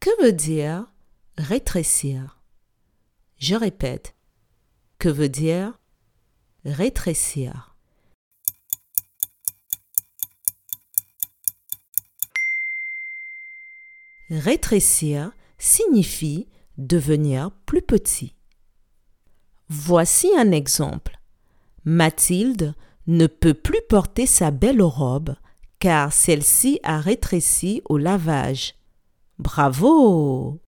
Que veut dire rétrécir? Je répète. Que veut dire rétrécir? Rétrécir signifie devenir plus petit. Voici un exemple. Mathilde ne peut plus porter sa belle robe car celle-ci a rétréci au lavage. Bravo